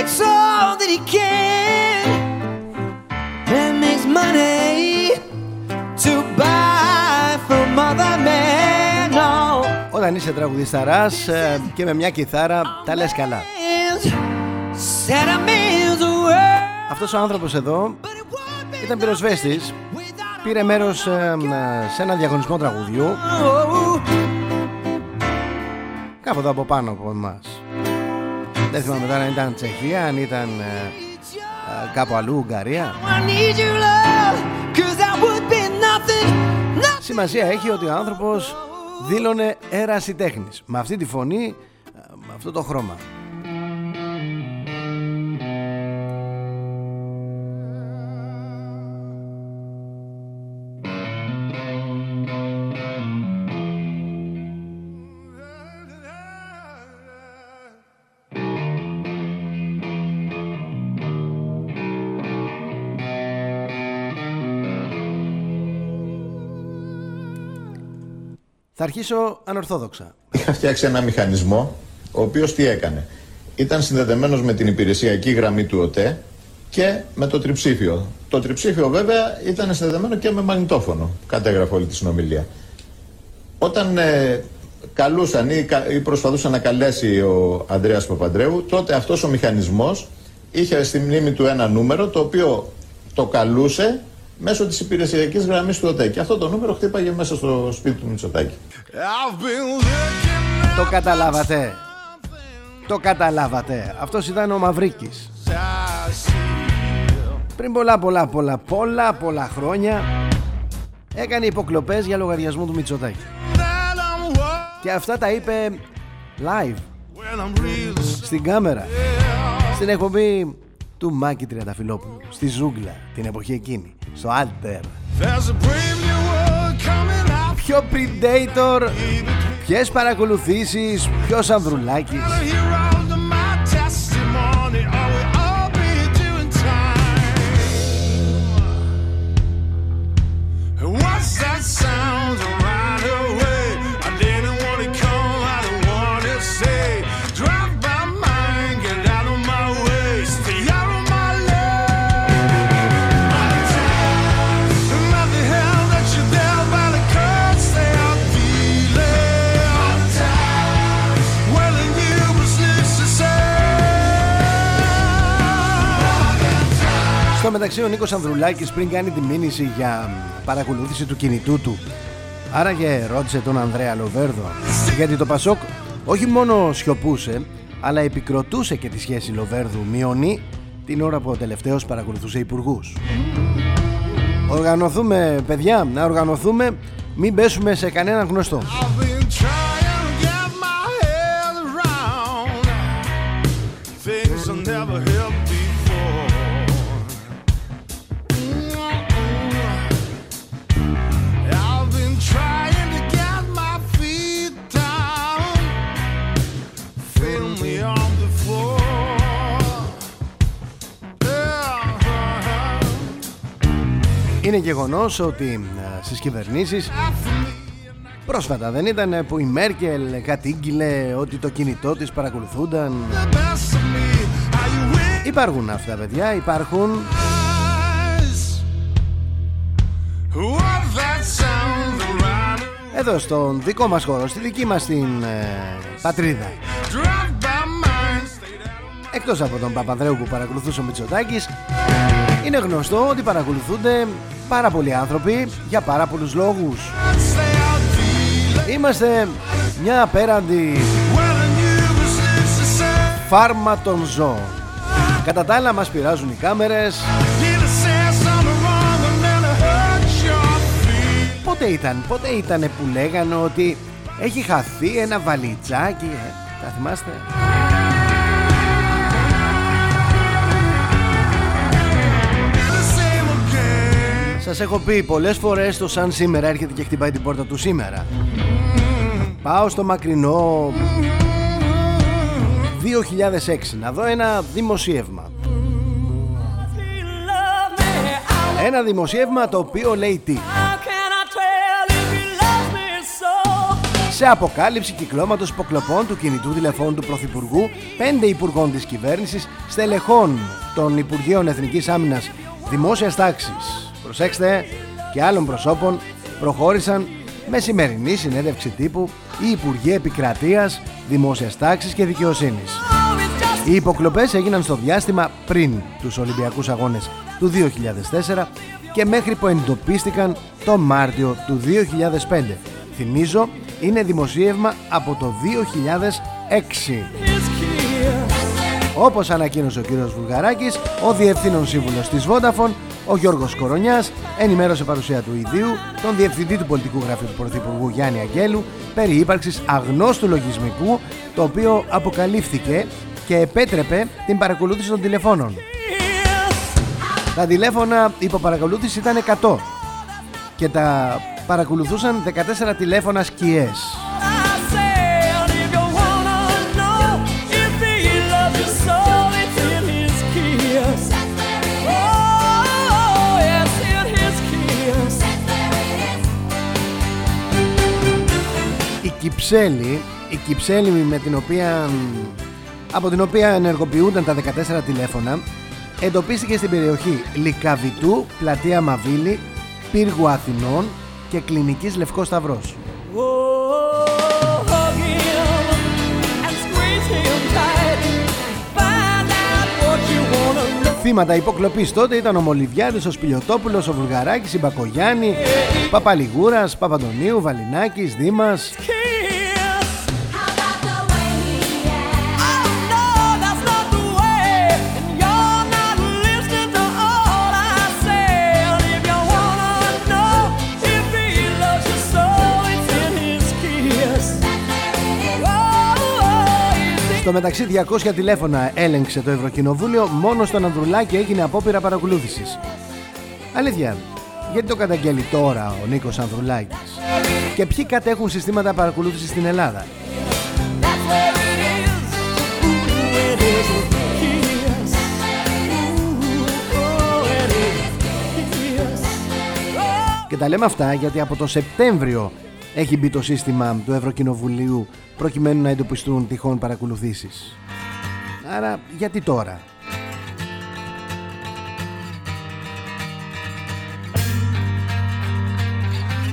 he makes all that he can. Man makes money to buy from other men. No. Όταν είσαι τραγουδισταράς ε, και με μια κιθάρα τα λες καλά. Man's set a man's world. Αυτός ο άνθρωπος εδώ But it won't be ήταν πυροσβέστης. without Πήρε μέρος ε, ε, σε ένα διαγωνισμό τραγουδιού Oh, κάπου εδώ από πάνω από εμάς. Δεν θυμάμαι τώρα αν ήταν Τσεχία, αν ήταν ε, ε, κάπου αλλού, Ουγγαρία. I need your love, cause that would be nothing, nothing. Σημασία έχει ότι ο άνθρωπος δήλωνε έραση τέχνης. Με αυτή τη φωνή, ε, με αυτό το χρώμα. Θα αρχίσω ανορθόδοξα. Είχα φτιάξει ένα μηχανισμό, ο οποίος τι έκανε. Ήταν συνδεδεμένος με την υπηρεσιακή γραμμή του ΟΤΕ και με το τριψήφιο. Το τριψήφιο βέβαια ήταν συνδεδεμένο και με μαγνητόφωνο, κατέγραφε όλη τη συνομιλία. Όταν ε, καλούσαν ή, κα- ή προσπαθούσαν να καλέσει ο Ανδρέας Παπαντρέου, τότε αυτός ο μηχανισμός είχε στη μνήμη του ένα νούμερο το οποίο το καλούσε μέσω της υπηρεσιακής γραμμής του ΟΤΕ. Και αυτό το νούμερο χτύπαγε μέσα στο σπίτι του Μητσοτάκη. Το καταλάβατε. Το καταλάβατε. Αυτός ήταν ο Μαυρίκης. Πριν πολλά πολλά πολλά πολλά πολλά χρόνια έκανε υποκλοπές για λογαριασμό του Μητσοτάκη. Και αυτά τα είπε live στην κάμερα. Στην εκπομπή του Μάκη Τριανταφυλόπουλου. Στη ζούγκλα την εποχή εκείνη. Στο Alter. Ποιο Predator, ποιες παρακολουθήσεις, ποιος Ανδρουλάκης. Στο μεταξύ ο Νίκος Ανδρουλάκης πριν κάνει τη μήνυση για παρακολούθηση του κινητού του άραγε ρώτησε τον Ανδρέα Λοβέρδο γιατί το Πασόκ όχι μόνο σιωπούσε αλλά επικροτούσε και τη σχέση Λοβέρδου Μιονή την ώρα που ο τελευταίος παρακολουθούσε υπουργούς. Οργανωθούμε παιδιά, να οργανωθούμε μην πέσουμε σε κανέναν γνωστό. I've been Είναι γεγονός ότι ε, στις κυβερνήσεις Πρόσφατα δεν ήταν που η Μέρκελ κατήγγειλε ότι το κινητό της παρακολουθούνταν. Υπάρχουν αυτά παιδιά, υπάρχουν. Εδώ στον δικό μας χώρο, στη δική μας την ε, πατρίδα. Εκτός από τον Παπαδρέου που παρακολουθούσε ο Μητσοτάκης Είναι γνωστό ότι παρακολουθούνται πάρα πολλοί άνθρωποι για πάρα πολλούς λόγους. Είμαστε μια απέραντη φάρμα των ζώων. Κατά τα άλλα μας πειράζουν οι κάμερες. Πότε ήταν, πότε ήταν που λέγανε ότι έχει χαθεί ένα βαλιτσάκι ε, Τα θυμάστε; Σας έχω πει πολλές φορές το σαν σήμερα έρχεται και χτυπάει την πόρτα του σήμερα. Πάω στο μακρινό. 2006 να δω ένα δημοσίευμα. Ένα δημοσίευμα το οποίο λέει τι. Σε αποκάλυψη κυκλώματος υποκλοπών του κινητού τηλεφώνου του Πρωθυπουργού Πέντε υπουργών της κυβέρνησης Στελεχών των Υπουργείων Εθνικής Άμυνας Δημόσιας Τάξης Προσέξτε και άλλων προσώπων προχώρησαν με σημερινή συνέντευξη τύπου οι Υπουργοί Επικρατείας, Δημόσιας Τάξης και Δικαιοσύνης. Οι υποκλοπές έγιναν στο διάστημα πριν τους Ολυμπιακούς Αγώνες του 2004 και μέχρι που εντοπίστηκαν το Μάρτιο του 2005. Θυμίζω, είναι δημοσίευμα από το 2006. Όπως ανακοίνωσε ο κύριος Βουλγαράκης, ο Διευθύνων Σύμβουλος της Vodafone ο Γιώργος Κορονιάς ενημέρωσε παρουσία του ιδίου τον Διευθυντή του Πολιτικού Γραφείου του Πρωθυπουργού Γιάννη Αγγέλου περί ύπαρξης αγνώστου λογισμικού το οποίο αποκαλύφθηκε και επέτρεπε την παρακολούθηση των τηλεφώνων. Τα τηλέφωνα υποπαρακολούθησης ήταν 100 και τα παρακολουθούσαν 14 τηλέφωνα σκιές. Κυψέλη, η Κυψέλη με την οποία, από την οποία ενεργοποιούνταν τα 14 τηλέφωνα εντοπίστηκε στην περιοχή Λικαβητού, Πλατεία Μαβίλη, Πύργου Αθηνών και Κλινικής Λευκός Σταυρός. Θύματα υποκλοπής τότε ήταν ο Μολυβιάδης, ο Σπηλιοτόπουλος, ο Βουλγαράκης, η Μπακογιάννη, Παπαλιγούρας, Παπαντονίου, Βαλινάκης, Δήμας Στο μεταξύ 200 τηλέφωνα έλεγξε το Ευρωκοινοβούλιο Μόνο στον Ανδρουλάκη έγινε απόπειρα παρακολούθησης. Αλήθεια Γιατί το καταγγέλει τώρα ο Νίκος Ανδρουλάκης; Και ποιοι κατέχουν συστήματα παρακολούθησης στην Ελλάδα; Και τα λέμε αυτά γιατί από το Σεπτέμβριο έχει μπει το σύστημα του Ευρωκοινοβουλίου προκειμένου να εντοπιστούν τυχόν παρακολουθήσεις. Άρα γιατί τώρα;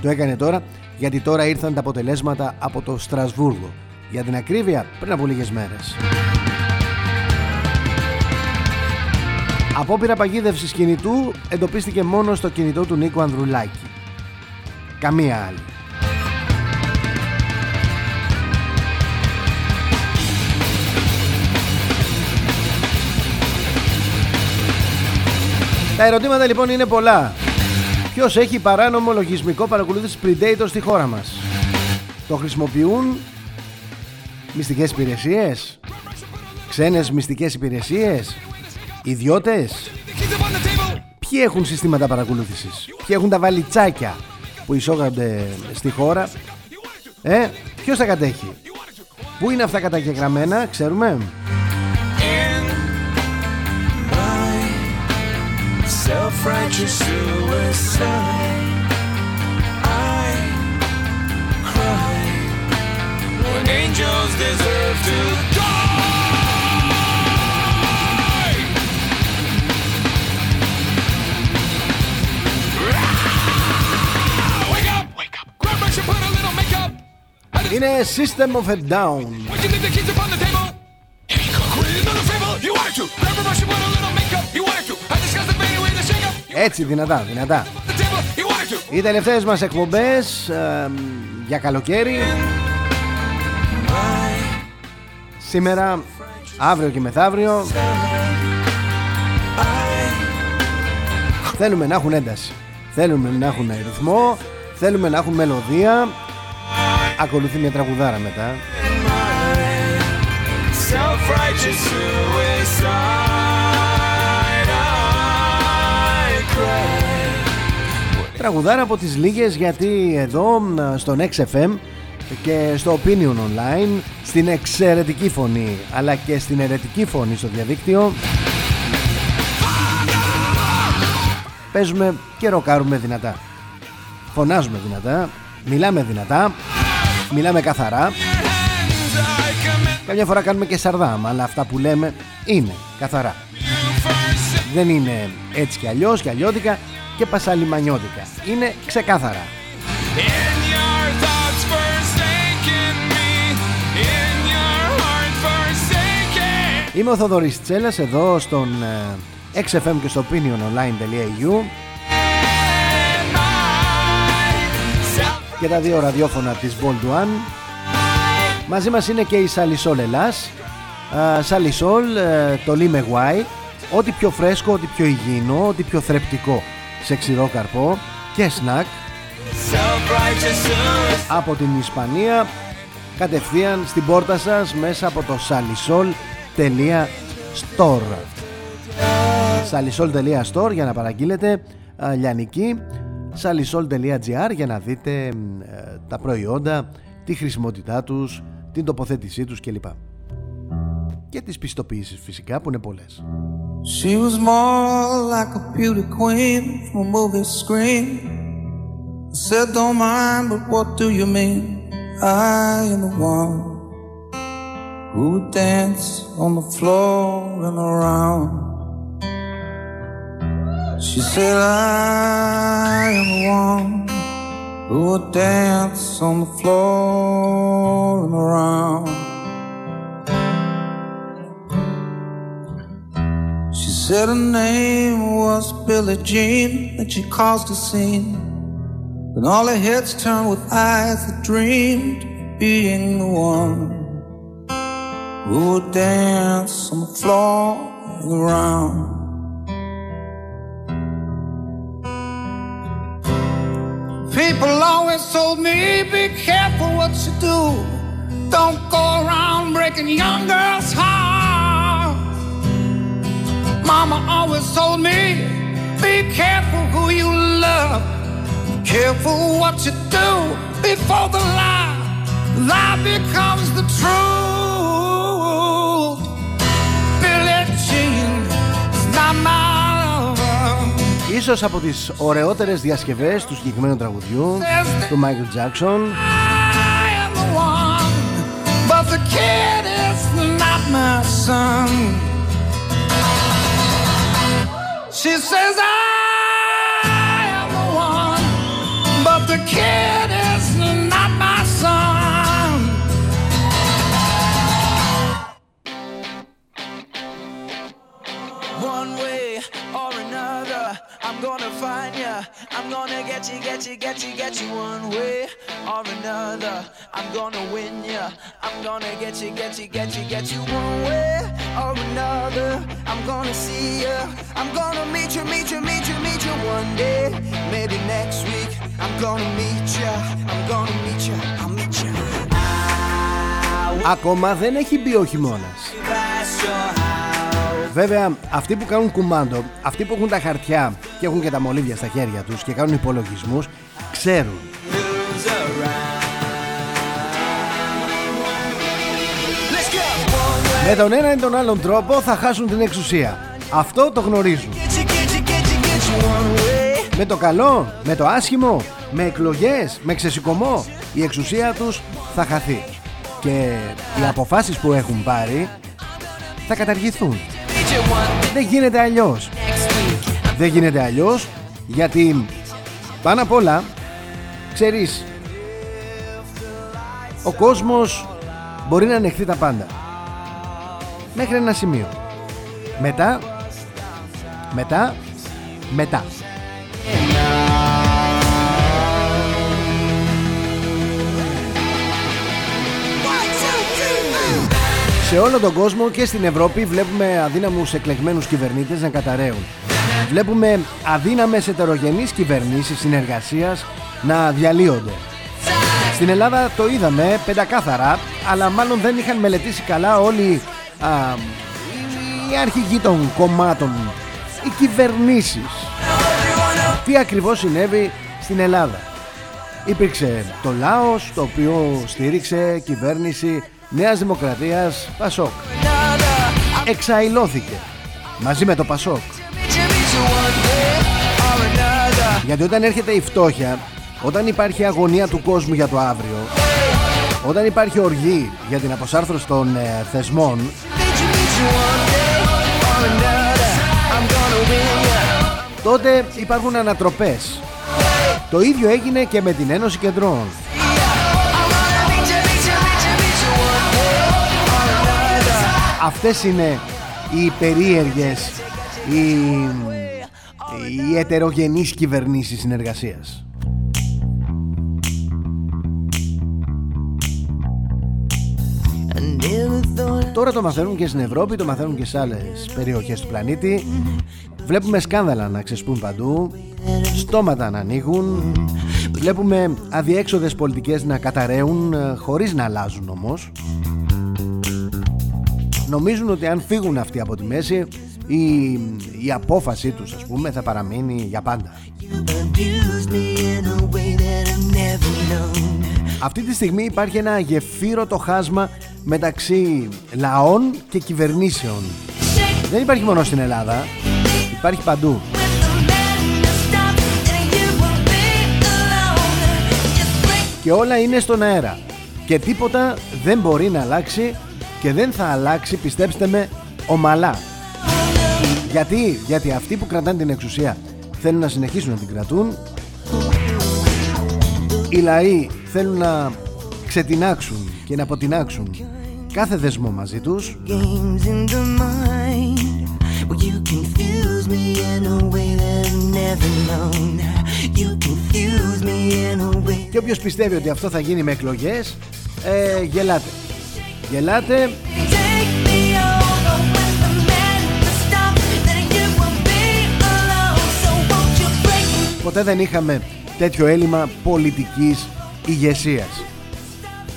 Το έκανε τώρα γιατί τώρα ήρθαν τα αποτελέσματα από το Στρασβούργο. Για την ακρίβεια πριν από λίγες μέρες. Απόπειρα παγίδευσης κινητού εντοπίστηκε μόνο στο κινητό του Νίκου Ανδρουλάκη. Καμία άλλη. Τα ερωτήματα λοιπόν είναι πολλά. Ποιος έχει παράνομο λογισμικό παρακολούθησης Predator στη χώρα μας; Το χρησιμοποιούν μυστικές υπηρεσίες, ξένες μυστικές υπηρεσίες, ιδιώτες; Ποιοι έχουν συστήματα παρακολούθησης, ποιοι έχουν τα βαλιτσάκια που εισόγονται στη χώρα; Ε, ποιος τα κατέχει; Πού είναι αυτά καταγεγραμμένα, ξέρουμε; Self-righteous suicide. I cry when angels deserve to die. Wake up! Wake up! Grab brush and put a little makeup. I just Είναι System of a Down. Would you leave the keys upon the table? Here you go, quit another fable. You wanted to. Grab a brush and put a little makeup. You wanted to. Έτσι δυνατά, δυνατά. the table. You wanted to. Οι τελευταίες μας εκπομπές ε, για καλοκαίρι Σήμερα, αύριο και μεθαύριο Θέλουμε να έχουν ένταση Θέλουμε να έχουν ρυθμό Θέλουμε να έχουν μελωδία Ακολουθεί μια τραγουδάρα μετά Τραγουδάρα από τις λίγες γιατί εδώ μ, στον XFM και στο Opinion Online στην εξαιρετική φωνή αλλά και στην ερετική φωνή στο διαδίκτυο παίζουμε και ροκάρουμε δυνατά. Φωνάζουμε δυνατά μιλάμε δυνατά μιλάμε καθαρά. Καμιά φορά κάνουμε και σαρδάμ αλλά αυτά που λέμε είναι καθαρά. Δεν είναι έτσι κι αλλιώς κι αλλιώτικα και πασαλιμανιώτικα είναι ξεκάθαρα In your thoughts forsaken me. In your heart forsaken. Είμαι ο Θοδωρής Τσέλας εδώ στον ε, XFM και στο opiniononline.eu και τα δύο ραδιόφωνα της Bold One. Μαζί μας είναι και η Σαλισόλ Ελλάς. Α, Σαλισόλ, ε, το Λίμε Γουάι. Ό,τι πιο φρέσκο, ό,τι πιο υγιεινό, ό,τι πιο θρεπτικό σε ξηρό καρπό και σνακ. Self-righteous suicide. από την Ισπανία κατευθείαν στην πόρτα σας μέσα από το salisol.store salisol.store για να παραγγείλετε α, λιανική. Salisol.gr για να δείτε ε, τα προϊόντα τη χρησιμότητά τους την τοποθέτησή τους κλπ. Και τις πιστοποιήσεις φυσικά που είναι πολλές She was more like a beauty queen from a movie screen. I said, Don't mind, but what do you mean? I am the one who would dance on the floor and around. She said, I am the one who would dance on the floor and around. Said her name was Billie Jean, that she caused a scene. Then all her heads turned with eyes that dreamed of being the one who would dance on the floor and around. People always told me, be careful what you do. Don't go around breaking young girls' hearts Mama always told me, be careful who you love. Careful what you do before the lie, lie becomes the truth. Billie Jean is not my lover. Ίσως από τις ωραιότερες διασκευές του συγκεκριμένου τραγουδιού του Michael Jackson I am the one, but the kid is not my son. Says I get you, get you, get you, get you. One way or another, I'm gonna win ya. I'm gonna get you, get you, get you, get you. One way or another, I'm gonna see ya. I'm gonna meet you, meet you, meet you, meet you one day. Maybe next week, I'm gonna meet ya. I'm gonna meet ya. I'll meet ya. I Ακόμα δεν έχει μπει ο χειμώνας Βέβαια αυτοί που κάνουν κουμάντο Αυτοί που έχουν τα χαρτιά Και έχουν και τα μολύβια στα χέρια τους Και κάνουν υπολογισμούς Ξέρουν Who's around? Let's go. One way. Με τον ένα ή τον άλλον τρόπο θα χάσουν την εξουσία Αυτό το γνωρίζουν Get you, get you, get you, get Με το καλό, με το άσχημο, με εκλογές, με ξεσηκωμό η εξουσία τους θα χαθεί και οι αποφάσεις που έχουν πάρει θα καταργηθούν. Δεν γίνεται αλλιώς. Δεν γίνεται αλλιώς γιατί πάνω απ' όλα ξέρεις ο κόσμος μπορεί να ανεχθεί τα πάντα. Μέχρι ένα σημείο. Μετά μετά μετά Σε όλο τον κόσμο και στην Ευρώπη βλέπουμε αδύναμους εκλεγμένους κυβερνήτες να καταραίουν. Βλέπουμε αδύναμες ετερογενείς κυβερνήσεις συνεργασίας να διαλύονται. Στην Ελλάδα το είδαμε πεντακάθαρα, αλλά μάλλον δεν είχαν μελετήσει καλά όλοι α, οι αρχηγοί των κομμάτων, οι κυβερνήσεις. Τι ακριβώς συνέβη στην Ελλάδα. Υπήρξε το Λάος, το οποίο στήριξε κυβέρνηση Νέας Δημοκρατίας Πασόκ. Εξαϊλώθηκε μαζί με το Πασόκ. Γιατί όταν έρχεται η φτώχεια, όταν υπάρχει αγωνία του κόσμου για το αύριο, όταν υπάρχει οργή για την αποσάρθρωση των ε, θεσμών, τότε υπάρχουν ανατροπές. Το ίδιο έγινε και με την Ένωση Κεντρών. Αυτές είναι οι περίεργες, οι, οι ετερογενείς κυβερνήσεις συνεργασίας. Τώρα το μαθαίνουν και στην Ευρώπη, το μαθαίνουν και σε άλλες περιοχές του πλανήτη. Βλέπουμε σκάνδαλα να ξεσπούν παντού, στόματα να ανοίγουν, βλέπουμε αδιέξοδες πολιτικές να καταραίουν ε, χωρίς να αλλάζουν όμως. Νομίζουν ότι αν φύγουν αυτοί από τη μέση η, η απόφαση τους ας πούμε θα παραμείνει για πάντα. Αυτή τη στιγμή υπάρχει ένα γεφύρωτο χάσμα μεταξύ λαών και κυβερνήσεων. Δεν υπάρχει μόνο στην Ελλάδα, υπάρχει παντού. Και όλα είναι στον αέρα. Και τίποτα δεν μπορεί να αλλάξει και δεν θα αλλάξει, πιστέψτε με, ομαλά. Γιατί, γιατί αυτοί που κρατάνε την εξουσία θέλουν να συνεχίσουν να την κρατούν οι λαοί θέλουν να ξετινάξουν και να αποτινάξουν κάθε δεσμό μαζί τους. Και όποιος πιστεύει ότι αυτό θα γίνει με εκλογές ε, γελάτε γελάτε ποτέ δεν είχαμε τέτοιο έλλειμμα πολιτικής ηγεσίας.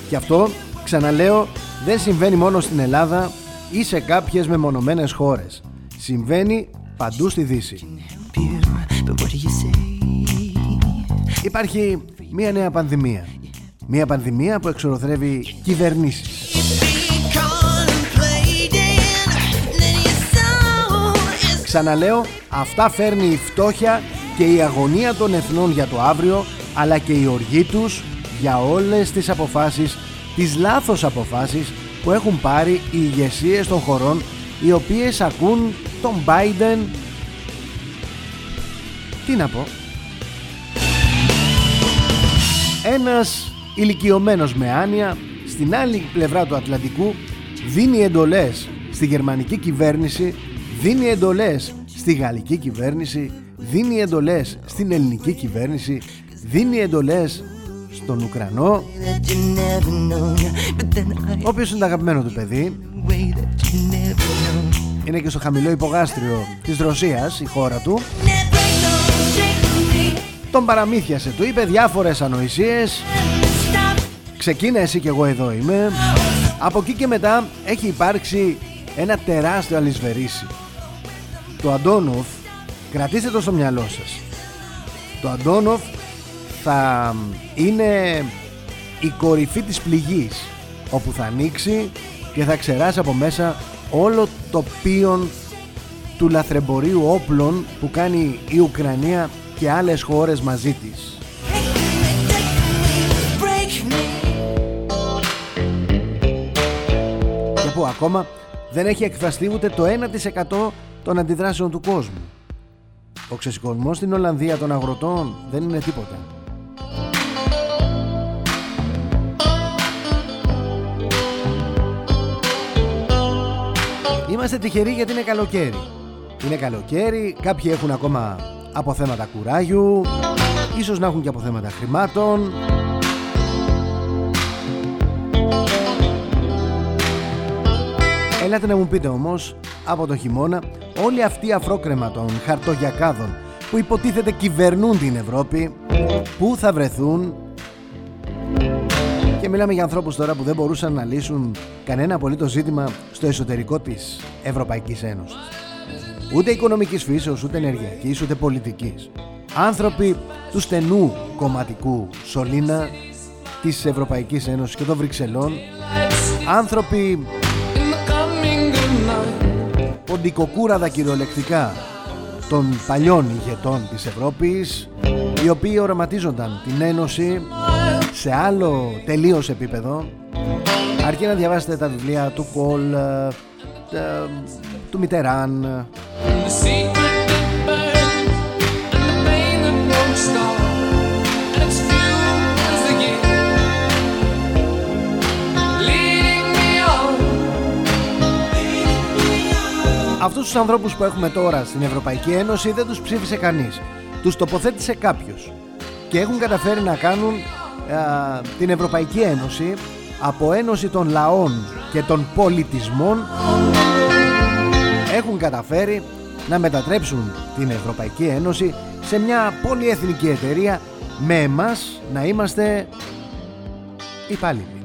Και αυτό, ξαναλέω, δεν συμβαίνει μόνο στην Ελλάδα ή σε κάποιες μεμονωμένες χώρες. Συμβαίνει παντού στη Δύση. Υπάρχει μία νέα πανδημία. Μία πανδημία που εξορροθρεύει κυβερνήσεις. Ξαναλέω, αυτά φέρνει η φτώχεια και η αγωνία των εθνών για το αύριο αλλά και η οργή τους για όλες τις αποφάσεις, τις λάθος αποφάσεις που έχουν πάρει οι ηγεσίες των χωρών οι οποίες ακούν τον Biden. Τι να πω. Ένας ηλικιωμένος με άνοια στην άλλη πλευρά του Ατλαντικού δίνει εντολές στη γερμανική κυβέρνηση δίνει εντολές στη γαλλική κυβέρνηση δίνει εντολές στην ελληνική κυβέρνηση δίνει εντολές στον Ουκρανό ο οποίος είναι το αγαπημένο του παιδί. Είναι και στο χαμηλό υπογάστριο της Ρωσίας η χώρα του. Τον παραμύθιασε του είπε διάφορες ανοησίες. Ξεκίνα εσύ και εγώ εδώ είμαι. Από εκεί και μετά έχει υπάρξει ένα τεράστιο αλυσβερίσι το Αντόνοφ κρατήστε το στο μυαλό σας το Αντόνοφ θα είναι η κορυφή της πληγής όπου θα ανοίξει και θα ξεράσει από μέσα όλο το πίον του λαθρεμπορίου όπλων που κάνει η Ουκρανία και άλλες χώρες μαζί της. Και που ακόμα δεν έχει εκφραστεί ούτε το 1% των αντιδράσεων του κόσμου. Ο ξεσηκωσμός στην Ολλανδία των αγροτών δεν είναι τίποτα. Είμαστε τυχεροί γιατί είναι καλοκαίρι. Είναι καλοκαίρι, κάποιοι έχουν ακόμα αποθέματα κουράγιου, ίσως να έχουν και αποθέματα χρημάτων. Έλατε να μου πείτε όμως, από το χειμώνα, όλοι αυτοί οι αφρόκρεμα των χαρτογιακάδων που υποτίθεται κυβερνούν την Ευρώπη, πού θα βρεθούν; Και μιλάμε για ανθρώπους τώρα που δεν μπορούσαν να λύσουν κανένα απολύτως ζήτημα στο εσωτερικό της Ευρωπαϊκής Ένωσης. Ούτε οικονομικής φύσεως, ούτε ενεργειακής, ούτε πολιτικής. Άνθρωποι του στενού κομματικού σωλήνα της Ευρωπαϊκής Ένωσης και των Βρυξελών. Άνθρωποι ποντικοκούραδα κυριολεκτικά των παλιών ηγετών της Ευρώπης οι οποίοι οραματίζονταν την Ένωση σε άλλο τελείως επίπεδο. Αρκεί να διαβάσετε τα βιβλία του Κολ ε, ε, του Μιτεράν Αυτούς τους ανθρώπους που έχουμε τώρα στην Ευρωπαϊκή Ένωση δεν τους ψήφισε κανείς. Τους τοποθέτησε κάποιος. Και έχουν καταφέρει να κάνουν α, την Ευρωπαϊκή Ένωση από ένωση των λαών και των πολιτισμών έχουν καταφέρει να μετατρέψουν την Ευρωπαϊκή Ένωση σε μια πολυεθνική εταιρεία με εμάς να είμαστε υπάλληλοι.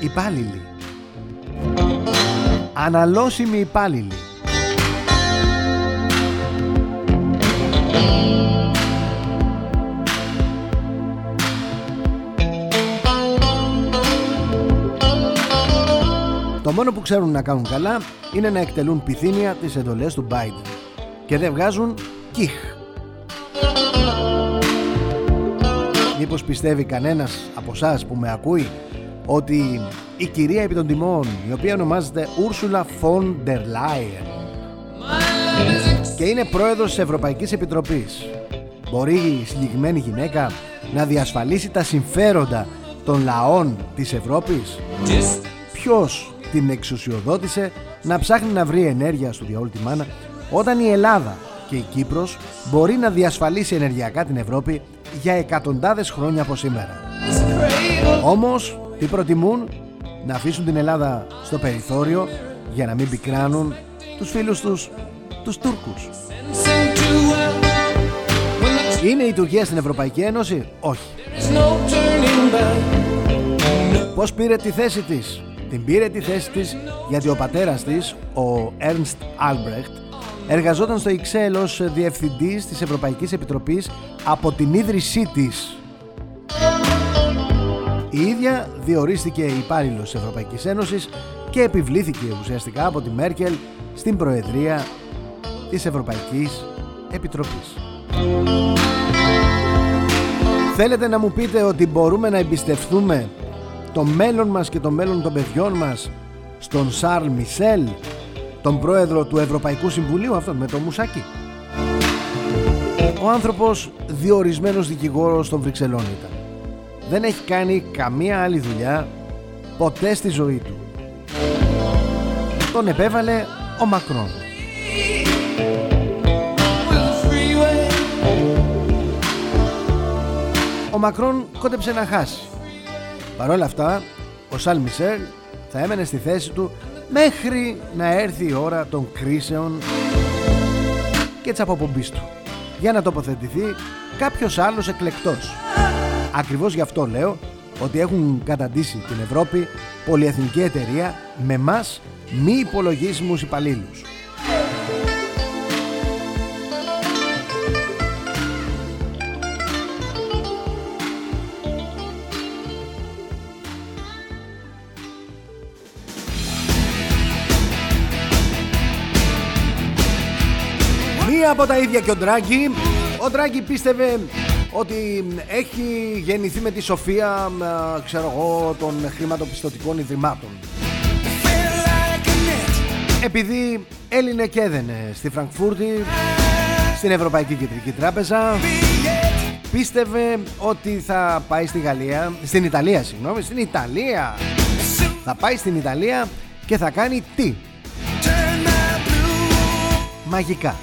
Υπάλληλοι. Αναλώσιμοι υπάλληλοι. Το μόνο που ξέρουν να κάνουν καλά είναι να εκτελούν πυθύνια τις εντολές του Biden και δεν βγάζουν κιχ. Μήπως πιστεύει κανένας από εσάς που με ακούει ότι η κυρία επί των τιμών η οποία ονομάζεται Ursula von der Leyen και είναι πρόεδρος της Ευρωπαϊκής Επιτροπής μπορεί η συγκεκριμένη γυναίκα να διασφαλίσει τα συμφέροντα των λαών της Ευρώπης; Ποιος την εξουσιοδότησε να ψάχνει να βρει ενέργεια στο διαόλου τη μάνα όταν η Ελλάδα και η Κύπρος μπορεί να διασφαλίσει ενεργειακά την Ευρώπη για εκατοντάδες χρόνια από σήμερα; Όμως, τι προτιμούν να αφήσουν την Ελλάδα στο περιθώριο για να μην πικράνουν τους φίλους τους, τους Τούρκους. Είναι η Τουρκία στην Ευρωπαϊκή Ένωση; Όχι. Πώς πήρε τη θέση της; Την πήρε τη θέση της γιατί ο πατέρας της, ο Ernst Albrecht, εργαζόταν στο Excel ως διευθυντής της Ευρωπαϊκής Επιτροπής από την ίδρυσή της. Η ίδια διορίστηκε υπάλληλος της Ευρωπαϊκής Ένωσης και επιβλήθηκε ουσιαστικά από τη Μέρκελ στην Προεδρία της Ευρωπαϊκής Επιτροπής. Θέλετε να μου πείτε ότι μπορούμε να εμπιστευτούμε το μέλλον μας και το μέλλον των παιδιών μας στον Σαρλ Μισελ, τον πρόεδρο του Ευρωπαϊκού Συμβουλίου, αυτόν με το μουσάκι; Ο άνθρωπος διορισμένος δικηγόρος των Βρυξελών ήταν. Δεν έχει κάνει καμία άλλη δουλειά ποτέ στη ζωή του. Τον επέβαλε ο Μακρόν. Ο Μακρόν κόντεψε να χάσει. Παρ' όλα αυτά, ο Σαλ Μισελ θα έμενε στη θέση του μέχρι να έρθει η ώρα των κρίσεων και της αποπομπής του για να τοποθετηθεί κάποιος άλλος εκλεκτός. Ακριβώς γι' αυτό λέω ότι έχουν καταντήσει την Ευρώπη πολυεθνική εταιρεία με μας μη υπολογίσιμους υπαλλήλους. Μία από τα ίδια και ο Ντράγκη. Ο Ντράγκη πίστευε ότι έχει γεννηθεί με τη σοφία, α, ξέρω εγώ, των χρηματοπιστωτικών ιδρυμάτων. Επειδή έλυνε και έδαινε στη Φραγκφούρτη, στην Ευρωπαϊκή Κεντρική Τράπεζα, πίστευε ότι θα πάει στη Γαλλία, στην Ιταλία, συγγνώμη, στην Ιταλία. Θα πάει στην Ιταλία και θα κάνει τι; Μαγικά.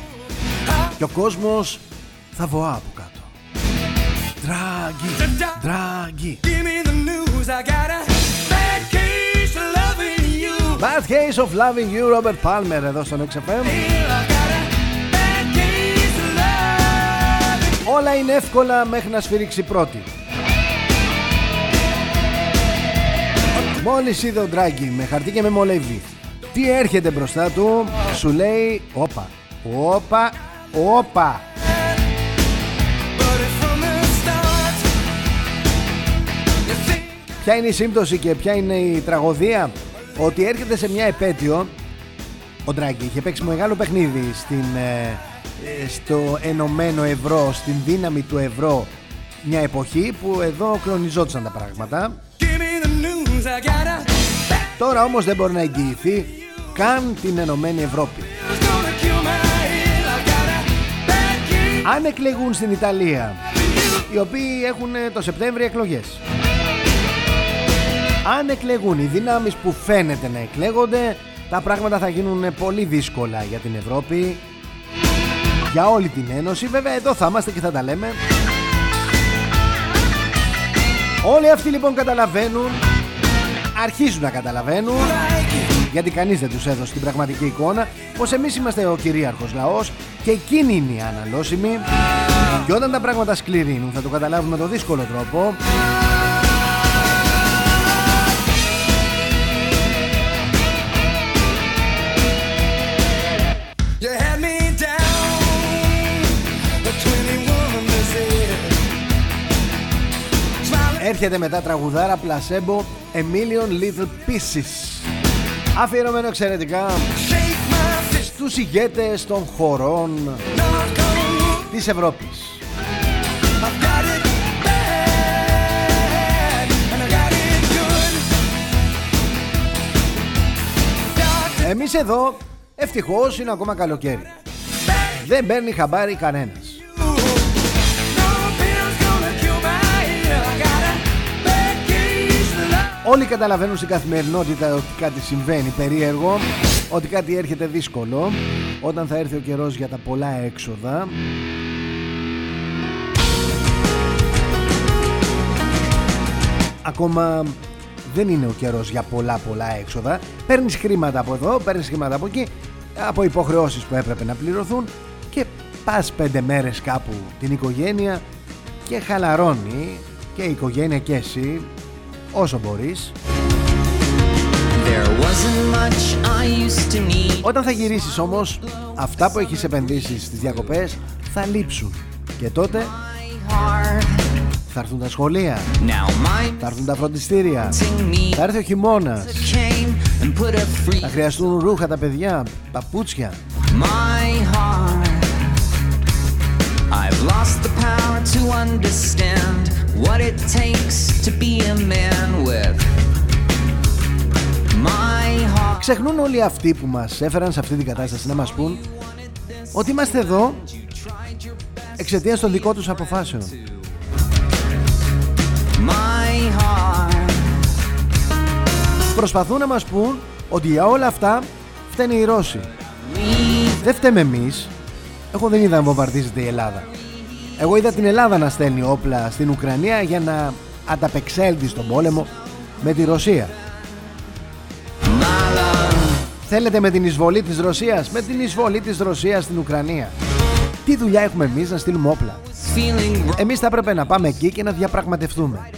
Και ο κόσμος θα βοά από κάτω. Δράγκη, δράγκη. Give me the news, I got a bad case of loving you. Bad case of loving you, Robert Palmer, εδώ στον XFM. I got a bad case of loving Όλα είναι εύκολα μέχρι να σφυρίξει πρώτη. Μόλις είδε ο Ντράγκη με χαρτί και με μολύβι τι έρχεται μπροστά του, σου λέει όπα, όπα, όπα. Ποια είναι η σύμπτωση και ποια είναι η τραγωδία; Ότι έρχεται σε μια επέτειο ο Ντράγκη είχε παίξει μεγάλο παιχνίδι στην, ε, ε, στο ενωμένο ευρώ, στην δύναμη του ευρώ μια εποχή που εδώ κλονιζόντουσαν τα πράγματα Give me the news, I got a bad Τώρα όμως δεν μπορεί να εγγυηθεί καν την Ενωμένη Ευρώπη. news gonna kill my head. I got a bad case Αν εκλεγούν στην Ιταλία, οι οποίοι έχουν ε, το Σεπτέμβριο εκλογές. Αν εκλεγούν οι δυνάμεις που φαίνεται να εκλέγονται, τα πράγματα θα γίνουν ε, πολύ δύσκολα για την Ευρώπη, για όλη την Ένωση. Βέβαια εδώ θα είμαστε και θα τα λέμε. Όλοι αυτοί λοιπόν καταλαβαίνουν, αρχίζουν να καταλαβαίνουν γιατί κανείς δεν τους έδωσε την πραγματική εικόνα πως εμείς είμαστε ο κυρίαρχος λαός και εκείνοι είναι οι αναλώσιμοι και όταν τα πράγματα σκληρύνουν θα το καταλάβουν με το δύσκολο τρόπο έρχεται μετά τραγουδάρα πλασέμπο A Million Little Pieces αφιερωμένο εξαιρετικά shake my fist, στους ηγέτες των χωρών knock on wood. της Ευρώπης I've got it bad, and I got it good. Doctor, Εμείς εδώ ευτυχώς είναι ακόμα καλοκαίρι δεν παίρνει χαμπάρι κανένας Όλοι καταλαβαίνουν στην καθημερινότητα ότι κάτι συμβαίνει περίεργο, ότι κάτι έρχεται δύσκολο, όταν θα έρθει ο καιρός για τα πολλά έξοδα. Ακόμα δεν είναι ο καιρός για πολλά πολλά έξοδα. Παίρνεις χρήματα από εδώ, παίρνεις χρήματα από εκεί, από υποχρεώσεις που έπρεπε να πληρωθούν και πας πέντε μέρες κάπου την οικογένεια και χαλαρώνει και η οικογένεια και εσύ όσο μπορείς. There wasn't much I used to need. Όταν θα γυρίσεις όμως, αυτά που έχεις επενδύσει στις διακοπές θα λείψουν. Και τότε My heart. θα έρθουν τα σχολεία, Now my θα έρθουν τα φροντιστήρια, missing me θα έρθει ο χειμώνας, came and put a free θα χρειαστούν ρούχα τα παιδιά, παπούτσια. my heart. I've lost the power to understand what it takes to be a man with my heart. Ξεχνούν όλοι αυτοί που μας έφεραν σε αυτή την κατάσταση να μας πούν ότι είμαστε εδώ εξαιτίας των δικών τους αποφάσεων. My heart. Προσπαθούν να μας πούν ότι για όλα αυτά φταίνε οι Ρώσοι. Δεν φταίμε εμείς. Εγώ δεν είδα να βομβαρδίζεται η Ελλάδα. Εγώ είδα την Ελλάδα να στέλνει όπλα στην Ουκρανία για να ανταπεξέλθει στον πόλεμο με τη Ρωσία. Θέλετε με την εισβολή της Ρωσίας, με την εισβολή της Ρωσίας στην Ουκρανία. Τι δουλειά έχουμε εμείς να στείλουμε όπλα; Feeling wrong. Εμείς θα έπρεπε να πάμε εκεί και να διαπραγματευτούμε.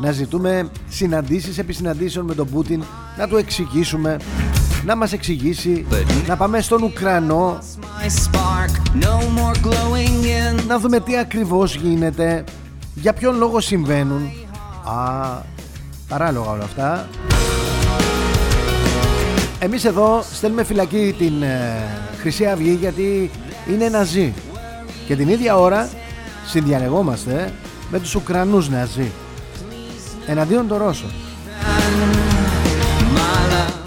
Να ζητούμε συναντήσεις επί συναντήσεων με τον Πούτιν, να του εξηγήσουμε, να μας εξηγήσει, να πάμε στον Ουκρανό, My spark, no more glowing in να δούμε τι ακριβώς γίνεται, για ποιον λόγο συμβαίνουν. Α, παράλογα όλα αυτά. Εμείς εδώ στέλνουμε φυλακή την ε, Χρυσή Αυγή γιατί είναι ναζί και την ίδια ώρα συνδιαλεγόμαστε με τους Ουκρανούς ναζί εναντίον των Ρώσων.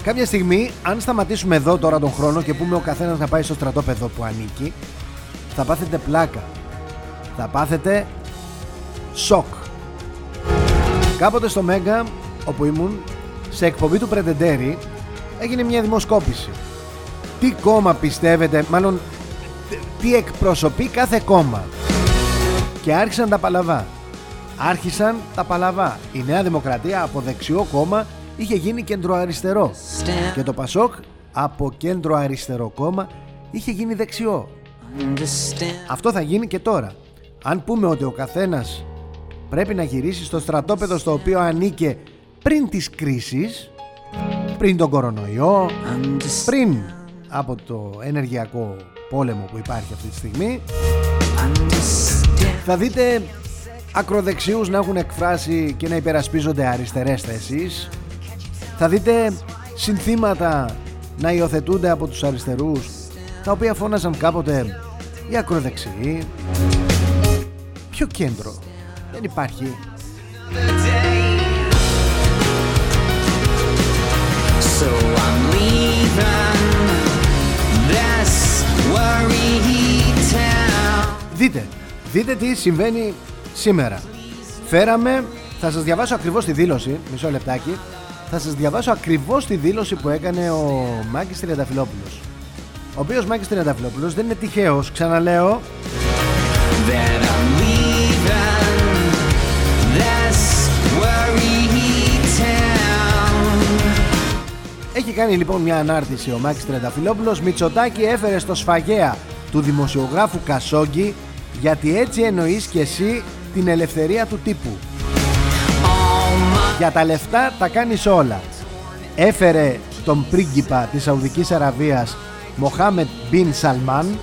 Κάποια στιγμή, αν σταματήσουμε εδώ τώρα τον χρόνο και πούμε ο καθένας να πάει στο στρατόπεδο που ανήκει, θα πάθετε πλάκα. Θα πάθετε σοκ. Κάποτε στο Μέγκα, όπου ήμουν, σε εκπομπή του Πρεντεντέρη, έγινε μια δημοσκόπηση. Τι κόμμα πιστεύετε, μάλλον τι εκπροσωπεί κάθε κόμμα. Και άρχισαν τα παλαβά. Άρχισαν τα παλαβά. Η Νέα Δημοκρατία από δεξιό κόμμα είχε γίνει κεντροαριστερό. Και το Πασόκ από κέντρο αριστερό κόμμα είχε γίνει δεξιό. Αυτό θα γίνει και τώρα. Αν πούμε ότι ο καθένας πρέπει να γυρίσει στο στρατόπεδο στο οποίο ανήκε πριν τις κρίσεις, πριν τον κορονοϊό, πριν από το ενεργειακό πόλεμο που υπάρχει αυτή τη στιγμή, θα δείτε ακροδεξιούς να έχουν εκφράσει και να υπερασπίζονται αριστερές θέσεις. Θα δείτε συνθήματα να υιοθετούνται από τους αριστερούς, τα οποία φώναζαν κάποτε οι ακροδεξιοί. Ποιο κέντρο, δεν υπάρχει. So I'm leaving this worry town. Δείτε, δείτε τι συμβαίνει σήμερα. Φέραμε, θα σας διαβάσω ακριβώς τη δήλωση, μισό λεπτάκι, θα σας διαβάσω ακριβώς τη δήλωση που έκανε ο Μάκης Τριανταφυλόπουλος. Ο οποίος Μάκης Τριανταφυλόπουλος δεν είναι τυχαίος, ξαναλέω, That I'm leaving this worry town. Έχει κάνει λοιπόν μια ανάρτηση ο Μάκης Τρενταφυλόπουλος Μητσοτάκη έφερε στο σφαγέα του δημοσιογράφου Κασόγκη γιατί έτσι εννοείς και εσύ την ελευθερία του τύπου. Για τα λεφτά τα κάνεις όλα. Έφερε τον πρίγκιπα της Σαουδικής Αραβίας Μοχάμετ Μπιν Σαλμάν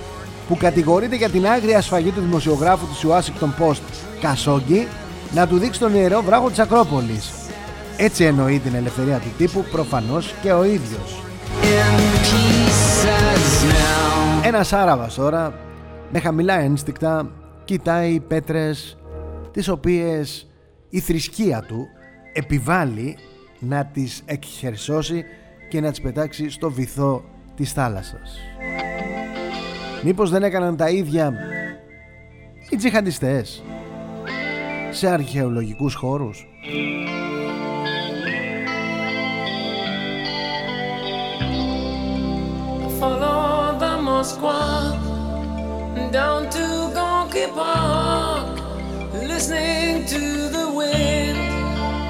που κατηγορείται για την άγρια σφαγή του δημοσιογράφου της Washington Post Κασόγκη να του δείξει τον ιερό βράχο της Ακρόπολης. Έτσι εννοεί την ελευθερία του τύπου προφανώς και ο ίδιος. In pieces now. Ένας Άραβας τώρα με χαμηλά ένστικτα κοιτάει πέτρες τις οποίες η θρησκεία του επιβάλλει να τις εκχερσώσει και να τις πετάξει στο βυθό της θάλασσας. Μήπως δεν έκαναν τα ίδια οι τζιχαντιστές σε αρχαιολογικούς χώρους; Follow the Moskwa down to Gonky Park, listening to the wind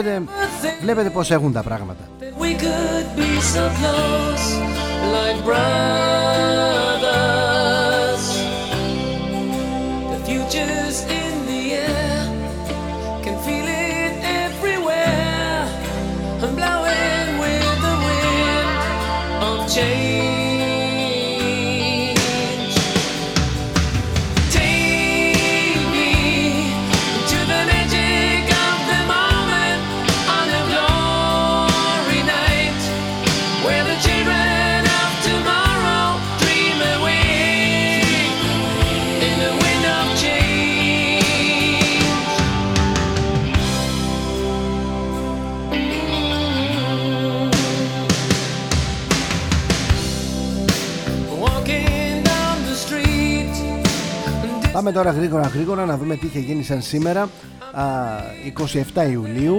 Βλέπετε, βλέπετε πως έχουν τα πράγματα. Πάμε τώρα γρήγορα γρήγορα να δούμε τι είχε γίνει σαν σήμερα α, 27 Ιουλίου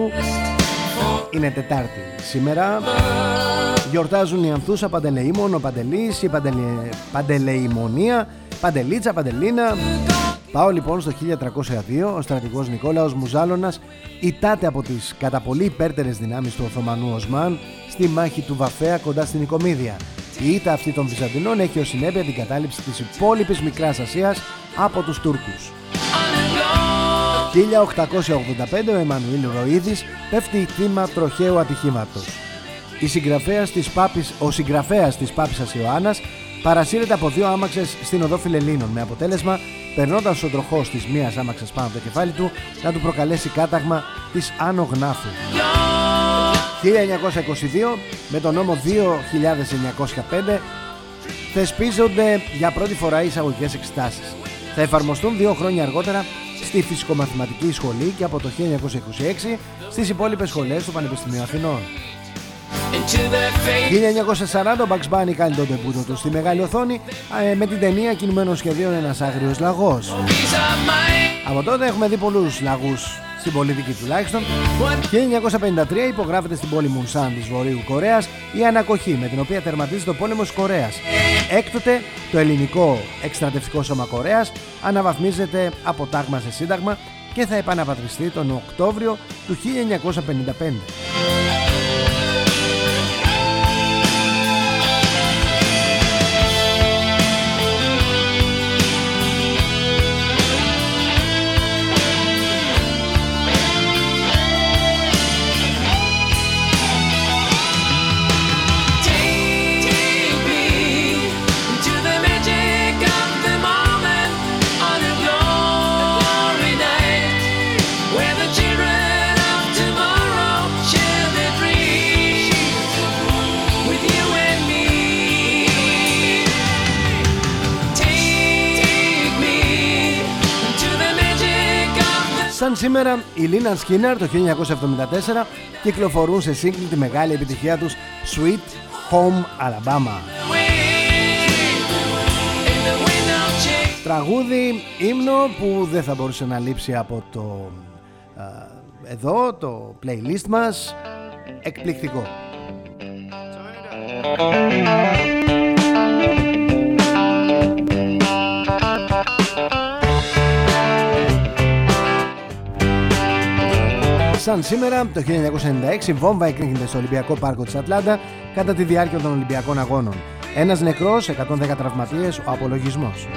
Είναι Τετάρτη σήμερα Γιορτάζουν η Ανθούσα Παντελεήμων, ο Παντελής, η Παντελε... Παντελεημονία Παντελίτσα, Παντελίνα. Πάω λοιπόν στο 1302, ο στρατηγός Νικόλαος Μουζάλωνας ητάται από τις κατά πολύ υπέρτερες δυνάμεις του Οθωμανού Οσμάν στη μάχη του Βαφέα κοντά στην Οικομίδια. Η ήττα αυτή των Βυζαντινών έχει ως συνέπεια την κατάληψη της υπόλοιπης Μικράς Ασίας από τους Τούρκους. 1885 ο Εμμανουήλ Ροίδης πέφτει θύμα τροχαίου ατυχήματος. Η συγγραφέας της Πάπης, ο συγγραφέας της Πάπισσας Ιωάννας παρασύρεται από δύο άμαξες στην οδό Φιλελλήνων με αποτέλεσμα περνώντας ο τροχός της μίας άμαξας πάνω από το κεφάλι του να του προκαλέσει κάταγμα της Άνω Γνάφου. 1922 με τον νόμο 2905 θεσπίζονται για πρώτη φορά οι εισαγωγικές εξετάσεις. Θα εφαρμοστούν δύο χρόνια αργότερα στη Φυσικομαθηματική Σχολή και από το 1926 στις υπόλοιπες σχολές του Πανεπιστημίου Αθηνών. 1940 ο Bugs Bunny κάνει τον τεμπούτο του στη μεγάλη οθόνη ε, με την ταινία κινουμένων σχεδίων ένας άγριος λαγός. Από τότε έχουμε δει πολλούς λαγούς στην πολιτική τουλάχιστον. 1953 υπογράφεται στην πόλη Μουνσάν της Βορείου Κορέας η ανακοχή με την οποία τερματίζεται ο πόλεμος Κορέας. Έκτοτε το ελληνικό εκστρατευτικό σώμα Κορέας αναβαθμίζεται από τάγμα σε σύνταγμα και θα επαναπατριστεί τον Οκτώβριο του 1955. Σαν σήμερα οι Λίναν Σκίναρ το 1974 κυκλοφορούν σε σύγκλι τη μεγάλη επιτυχία τους Sweet Home Alabama. in the wind of change. Τραγούδι, ύμνο που δεν θα μπορούσε να λείψει από το α, εδώ το playlist μας εκπληκτικό. Σαν σήμερα, το 1996, βόμβα εκρήγνυται στο Ολυμπιακό Πάρκο της Ατλάντα κατά τη διάρκεια των Ολυμπιακών Αγώνων. Ένας νεκρός, 110 τραυματίες, ο απολογισμός.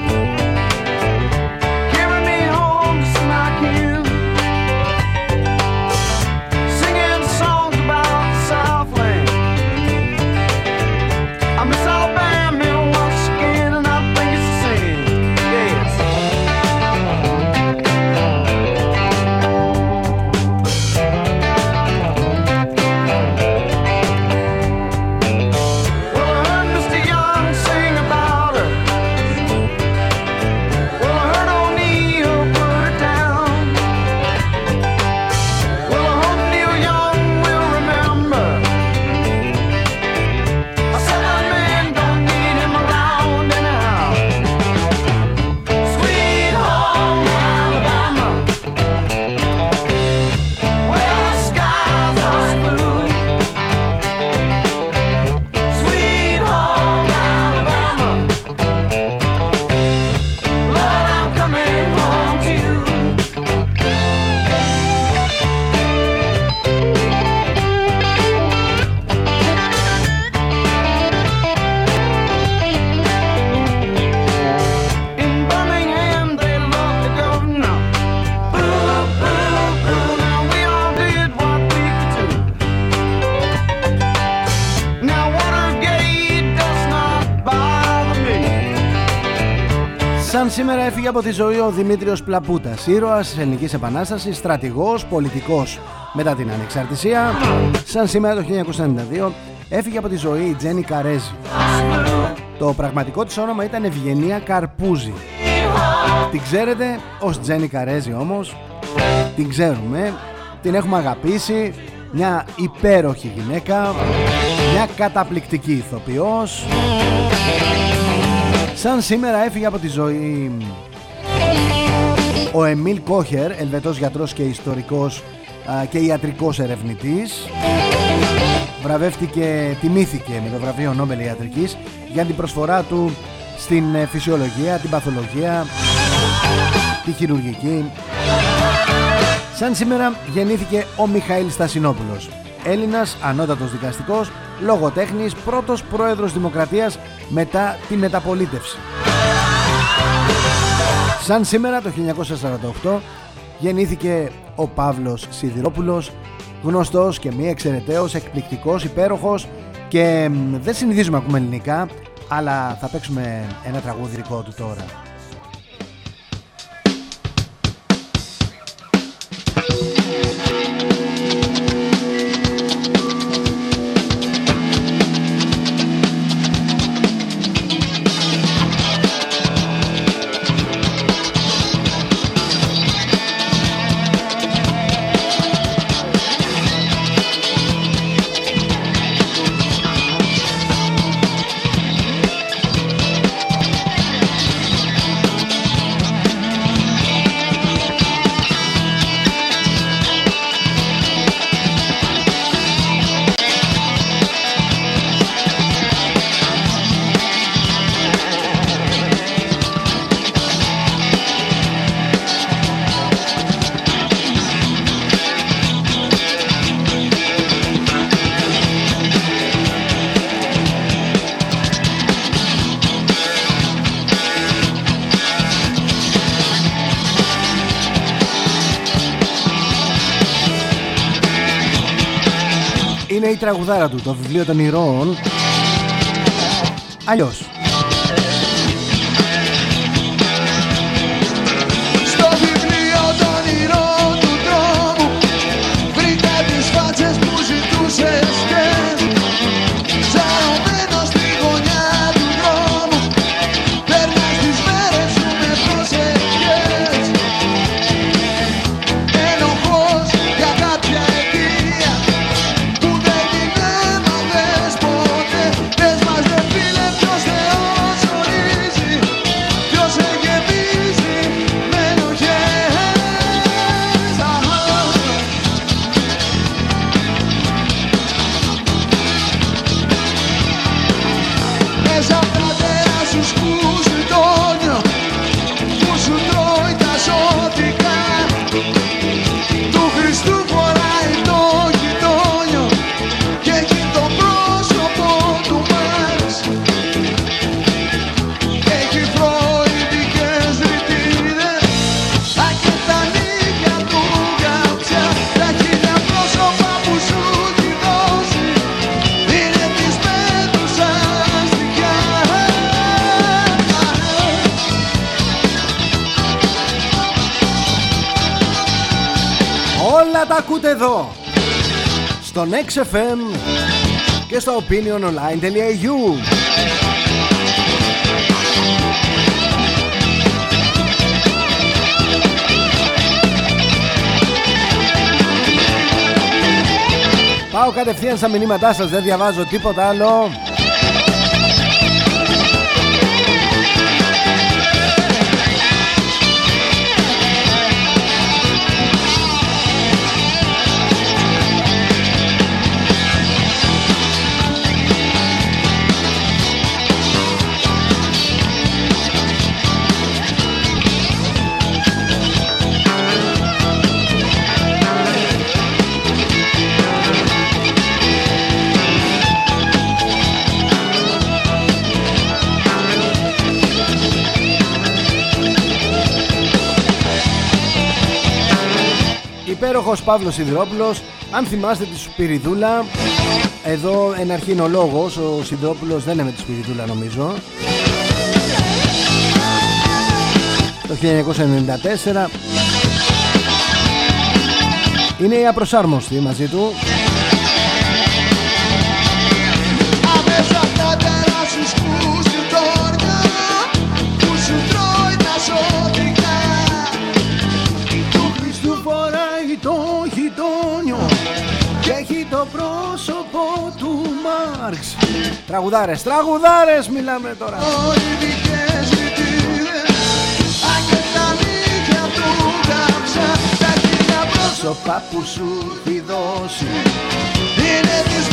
Σήμερα έφυγε από τη ζωή ο Δημήτριος Πλαπούτας, ήρωας της Ελληνικής Επανάστασης, στρατηγός, πολιτικός μετά την ανεξαρτησία. Σαν σήμερα το 1992 έφυγε από τη ζωή η Τζένι Καρέζη. Το πραγματικό της όνομα ήταν Ευγενία Καρπούζη. Την ξέρετε ως Τζένι Καρέζη όμως, την ξέρουμε, την έχουμε αγαπήσει, μια υπέροχη γυναίκα, μια καταπληκτική ηθοποιός. Σαν σήμερα έφυγε από τη ζωή ο Εμίλ Κόχερ, Ελβετός γιατρός και ιστορικός α, και ιατρικός ερευνητής. Βραβεύτηκε, τιμήθηκε με το βραβείο Νόμπελ Ιατρικής για την προσφορά του στην ε, φυσιολογία, την παθολογία, τη χειρουργική. Σαν σήμερα γεννήθηκε ο Μιχαήλ Στασινόπουλος, Έλληνας ανώτατος δικαστικός, λογοτέχνης, πρώτος πρόεδρος Δημοκρατίας μετά τη μεταπολίτευση. Σαν σήμερα το 1948 γεννήθηκε ο Παύλος Σιδηρόπουλος, γνωστός και μη εξαιρεταίος, εκπληκτικός, υπέροχος και μ, δεν συνηθίζουμε να ακούμε ελληνικά, αλλά θα παίξουμε ένα τραγούδι δικό του τώρα. Η τραγουδάρα του, το βιβλίο των ηρώων. Αλλιώς. Ακούτε εδώ στο NextFM και στο opiniononline.eu Πάω κατευθείαν στα μηνύματά σας, δεν διαβάζω τίποτα άλλο. Υπέροχος Παύλος Σιδηρόπουλος. Αν θυμάστε τη Σπυριδούλα Εδώ εν αρχή είναι ο λόγος. Ο Σιδηρόπουλος δεν είναι με τη Σπυριδούλα νομίζω. Το 1994 Είναι η απροσάρμοστη μαζί του Τραγουδάρες, τραγουδάρες μιλάμε τώρα. Φροηδικές ρητίδες Α, και τα νύχια του γαψιά Τα χίλια πρόσωπα Πρόσωπα που σου έχει δώσει Είναι της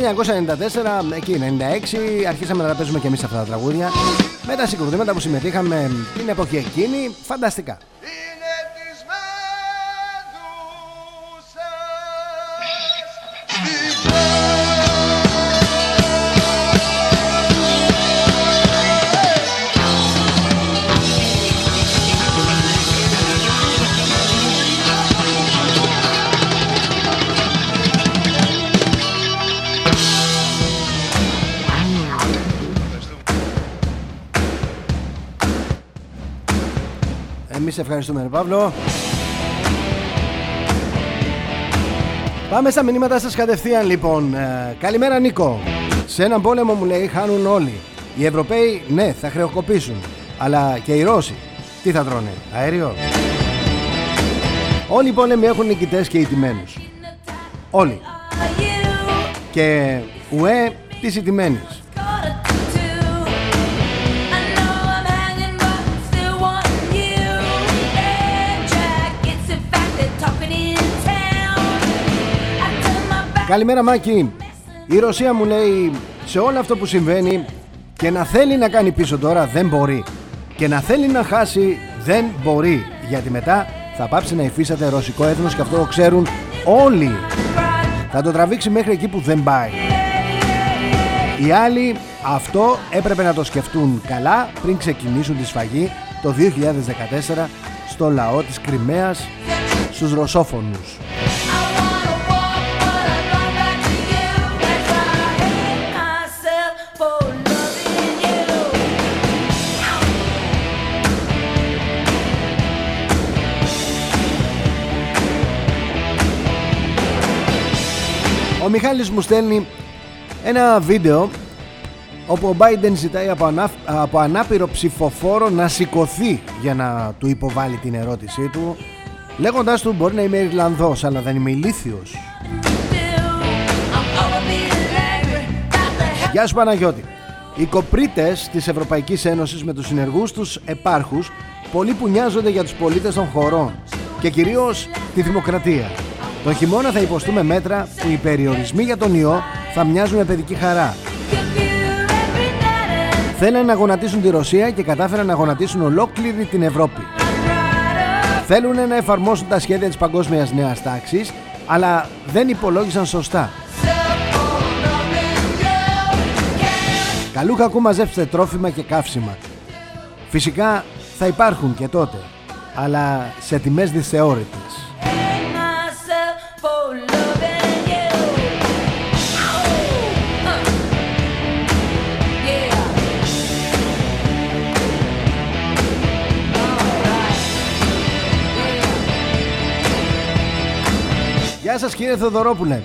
1994, εκεί 96, αρχίσαμε να τα παίζουμε και εμείς αυτά τα τραγούδια. Με τα συγκροτήματα που συμμετείχαμε την εποχή εκείνη, φανταστικά. Εμείς ευχαριστούμε ρε Παύλο. Πάμε στα μηνύματα σας κατευθείαν λοιπόν. Ε, καλημέρα Νίκο. Σε έναν πόλεμο μου λέει χάνουν όλοι. Οι Ευρωπαίοι ναι θα χρεοκοπήσουν. Αλλά και οι Ρώσοι τι θα τρώνε, αέριο; Όλοι οι πόλεμοι έχουν νικητές και ηττημένους. Όλοι. Και ουέ της ηττημένης. Καλημέρα Μάκη. Η Ρωσία μου λέει σε όλο αυτό που συμβαίνει και να θέλει να κάνει πίσω τώρα δεν μπορεί. Και να θέλει να χάσει δεν μπορεί. Γιατί μετά θα πάψει να υφίσταται ρωσικό έθνος και αυτό το ξέρουν όλοι. Θα το τραβήξει μέχρι εκεί που δεν πάει. Οι άλλοι αυτό έπρεπε να το σκεφτούν καλά πριν ξεκινήσουν τη σφαγή το 2014 στο λαό της Κρυμαίας στους ρωσόφωνους. Μιχάλης μου στέλνει ένα βίντεο όπου ο Biden ζητάει από, ανά, από ανάπηρο ψηφοφόρο να σηκωθεί για να του υποβάλει την ερώτησή του λέγοντάς του μπορεί να είμαι Ιρλανδός αλλά δεν είμαι ηλίθιος. Γεια σου Παναγιώτη. Οι κοπρίτες της Ευρωπαϊκής Ένωσης με τους συνεργούς τους επάρχους πολλοί που νοιάζονται για τους πολίτες των χωρών και κυρίως τη δημοκρατία. Τον χειμώνα θα υποστούμε μέτρα που οι περιορισμοί για τον ιό θα μοιάζουν με παιδική χαρά. Θέλουν να γονατίσουν τη Ρωσία και κατάφεραν να γονατίσουν ολόκληρη την Ευρώπη. Θέλουν να εφαρμόσουν τα σχέδια της παγκόσμιας νέας τάξης, αλλά δεν υπολόγισαν σωστά. Καλού κακού μαζέψτε τρόφιμα και καύσιμα. Φυσικά θα υπάρχουν και τότε, αλλά σε τιμές δυσθεώρητες. Σας κύριε Θεοδωρόπουλε.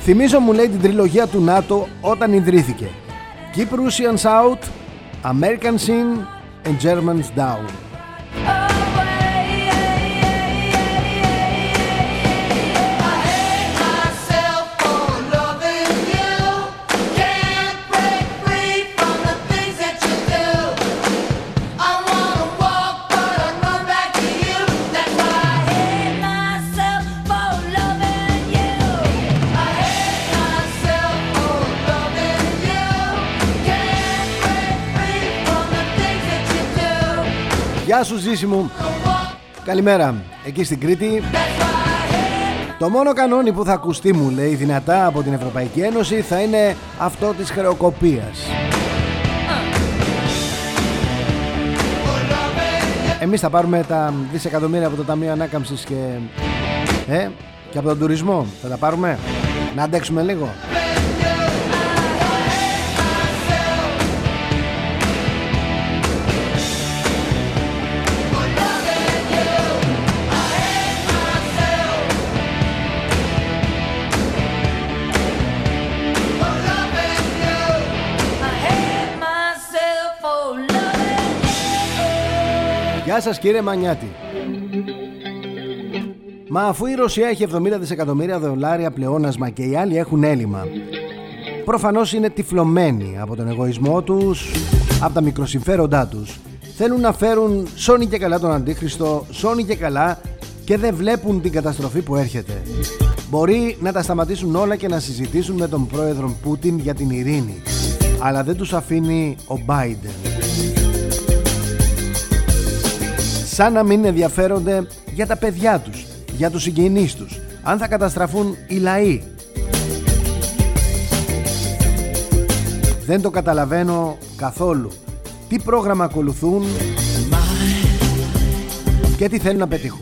Θυμίζω μου λέει την τριλογία του ΝΑΤΟ όταν ιδρύθηκε. Keep Russians out, Americans in and Germans down. Γεια σου Ζήση μου. Καλημέρα. Εκεί στην Κρήτη. Το μόνο κανόνι που θα ακουστεί μου λέει δυνατά από την Ευρωπαϊκή Ένωση θα είναι αυτό της χρεοκοπίας. Εμείς θα πάρουμε τα δισεκατομμύρια από το Ταμείο Ανάκαμψης και, ε, και από τον τουρισμό. Θα τα πάρουμε. Να αντέξουμε λίγο Γεια σας κύριε Μανιάτη Μα αφού η Ρωσία έχει 70 δισεκατομμύρια δολάρια πλεόνασμα και οι άλλοι έχουν έλλειμμα Προφανώς είναι τυφλωμένοι από τον εγωισμό τους Από τα μικροσυμφέροντά τους Θέλουν να φέρουν σώνει και καλά τον Αντίχριστο Σώνει και καλά και δεν βλέπουν την καταστροφή που έρχεται Μπορεί να τα σταματήσουν όλα και να συζητήσουν με τον πρόεδρο Πούτιν για την ειρήνη. Αλλά δεν τους αφήνει ο Biden. Σαν να μην ενδιαφέρονται για τα παιδιά τους, για τους συγγενείς τους, αν θα καταστραφούν οι λαοί. Δεν το καταλαβαίνω καθόλου. Τι πρόγραμμα ακολουθούν και τι θέλουν να πετύχουν.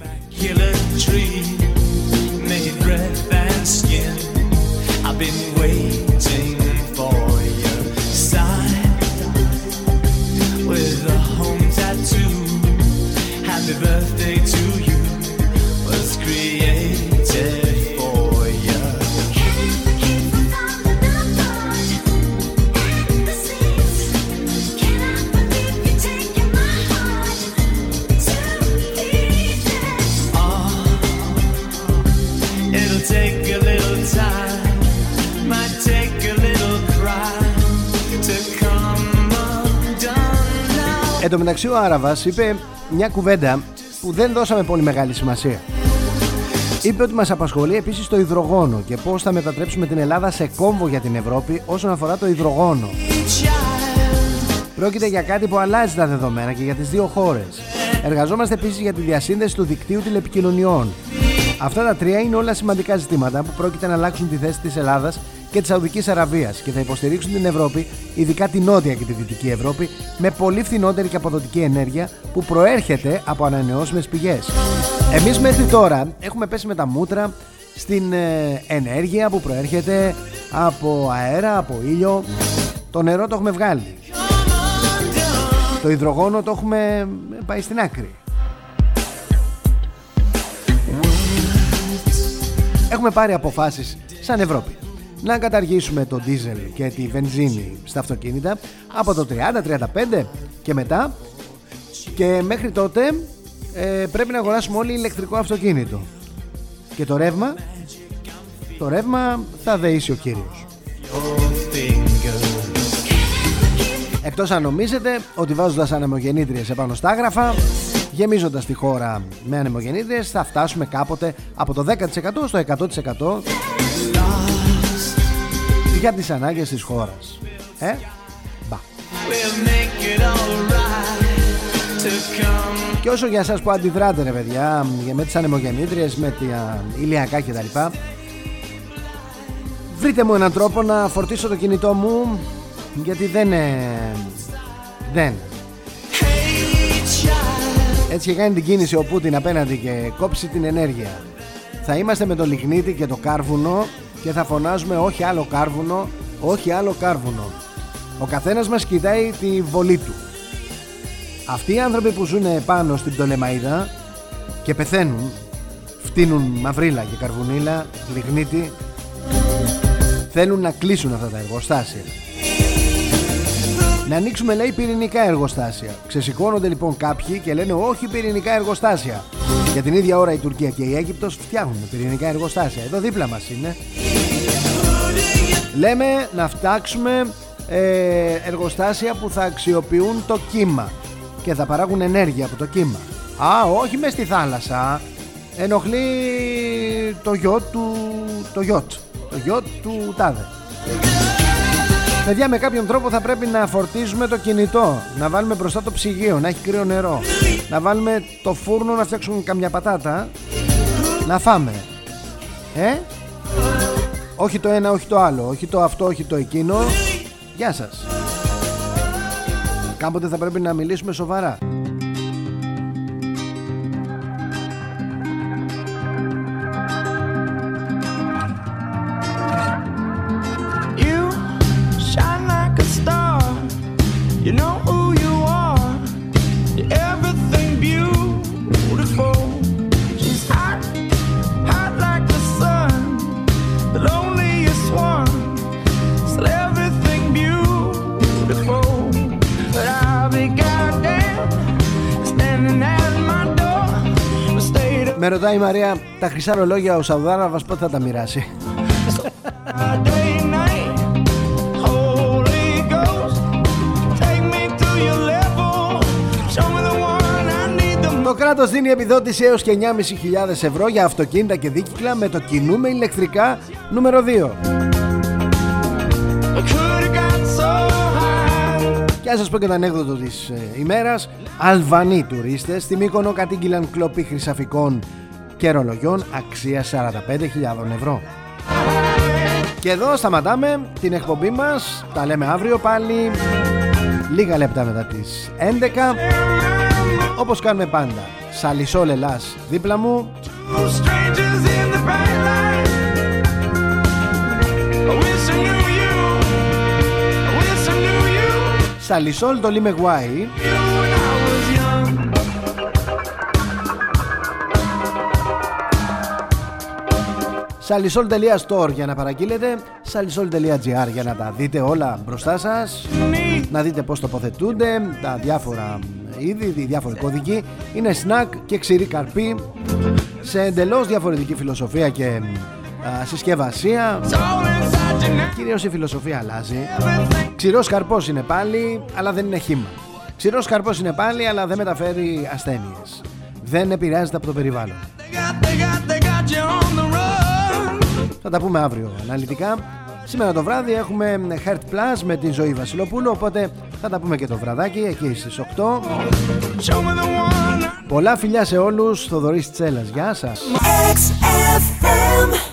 Εν τω μεταξύ ο Άραβας είπε μια κουβέντα που δεν δώσαμε πολύ μεγάλη σημασία. Είπε ότι μας απασχολεί επίσης το υδρογόνο και πώς θα μετατρέψουμε την Ελλάδα σε κόμβο για την Ευρώπη όσον αφορά το υδρογόνο. Πρόκειται για κάτι που αλλάζει τα δεδομένα και για τις δύο χώρες. Εργαζόμαστε επίσης για τη διασύνδεση του δικτύου τηλεπικοινωνιών. Αυτά τα τρία είναι όλα σημαντικά ζητήματα που πρόκειται να αλλάξουν τη θέση της Ελλάδας και της Σαουδικής Αραβίας και θα υποστηρίξουν την Ευρώπη, ειδικά τη Νότια και τη Δυτική Ευρώπη, με πολύ φθηνότερη και αποδοτική ενέργεια που προέρχεται από ανανεώσιμες πηγές. Εμείς μέχρι τώρα έχουμε πέσει με τα μούτρα στην ε, ενέργεια που προέρχεται από αέρα, από ήλιο. Το νερό το έχουμε βγάλει. Το υδρογόνο το έχουμε πάει στην άκρη. Έχουμε πάρει αποφάσεις σαν Ευρώπη να καταργήσουμε το δίζελ και τη βενζίνη στα αυτοκίνητα από το 30-35 και μετά. Και μέχρι τότε ε, πρέπει να αγοράσουμε όλοι ηλεκτρικό αυτοκίνητο. Και το ρεύμα το ρεύμα θα δεήσει ο κύριος. Εκτός αν νομίζετε ότι βάζοντας ανεμογεννήτριες επάνω στα άγραφα γεμίζοντας τη χώρα με ανεμογεννήτριες θα φτάσουμε κάποτε από το 10% στο 100% για τις ανάγκες της χώρας. Ε, μπα. We'll make it alright to come. Και όσο για εσάς που αντιδράτε ρε παιδιά με τις ανεμογεννήτριες, με τα ηλιακά κτλ Βρείτε μου έναν τρόπο να φορτίσω το κινητό μου γιατί δεν ε, δεν Hey, child. έτσι και κάνει την κίνηση ο Πούτιν απέναντι και κόψει την ενέργεια θα είμαστε με το λιγνίτη και το κάρβουνο και θα φωνάζουμε όχι άλλο κάρβουνο όχι άλλο κάρβουνο. Ο καθένας μας κοιτάει τη βολή του. Αυτοί οι άνθρωποι που ζουν πάνω στην Πτολεμαίδα και πεθαίνουν φτύνουν μαυρίλα και καρβουνίλα λιγνίτη θέλουν να κλείσουν αυτά τα εργοστάσια να ανοίξουμε λέει πυρηνικά εργοστάσια. Ξεσηκώνονται λοιπόν κάποιοι και λένε όχι πυρηνικά εργοστάσια. Για την ίδια ώρα η Τουρκία και η Αίγυπτος φτιάχνουν πυρηνικά εργοστάσια. Εδώ δίπλα μας είναι. Λέμε να φτιάξουμε ε, εργοστάσια που θα αξιοποιούν το κύμα και θα παράγουν ενέργεια από το κύμα. Α, όχι μες στη θάλασσα. Ενοχλεί το γιότ του... το γιότ. Το γιότ του τάδε. Παιδιά με κάποιον τρόπο θα πρέπει να φορτίζουμε το κινητό Να βάλουμε μπροστά το ψυγείο Να έχει κρύο νερό Να βάλουμε το φούρνο να φτιάξουμε καμιά πατάτα Να φάμε. Ε; Όχι το ένα όχι το άλλο Όχι το αυτό όχι το εκείνο. Γεια σας. Κάποτε θα πρέπει να μιλήσουμε σοβαρά ρωτάει η Μαρία Τα χρυσά ρολόγια ο Σαουδάραβας πότε θα τα μοιράσει; My day and night. Holy Ghost, take me to your level. Show me the one I need the Το κράτος δίνει επιδότηση έως και 9.500 ευρώ για αυτοκίνητα και δίκυκλα με το κινούμε ηλεκτρικά νούμερο 2. Could've got so high. Και ας σας πω και το ανέκδοτο της ε, ημέρας Αλβανοί τουρίστες στη Μύκονο κατήγγυλαν κλοπή χρυσαφικών και ρολογιών αξία 45.000 ευρώ. Και εδώ σταματάμε την εκπομπή μας. Τα λέμε αύριο πάλι. Λίγα λεπτά μετά τις 11 Όπως κάνουμε πάντα. Σαλισόλ Ελλάς δίπλα μου. Two strangers in the Salisol.store για να παραγγείλετε Salisol.gr για να τα δείτε όλα μπροστά σας Να δείτε πως τοποθετούνται Τα διάφορα είδη, οι διάφοροι κώδικοι. Είναι σνακ και ξηρή καρπί Σε εντελώς διαφορετική φιλοσοφία και α, συσκευασία. All inside your neck. Κυρίως η φιλοσοφία αλλάζει. Ξηρός καρπός είναι πάλι αλλά δεν είναι χύμα. Ξηρός καρπός είναι πάλι αλλά δεν μεταφέρει ασθένειες. Δεν επηρεάζεται από το περιβάλλον Θα τα πούμε αύριο αναλυτικά. Σήμερα το βράδυ έχουμε Heart Plus με την Ζωή Βασιλοπούλου, οπότε θα τα πούμε και το βραδάκι εκεί στις 8. Show me the one. Πολλά φιλιά σε όλους, Θοδωρής Τσέλας. Γεια σας. XFM.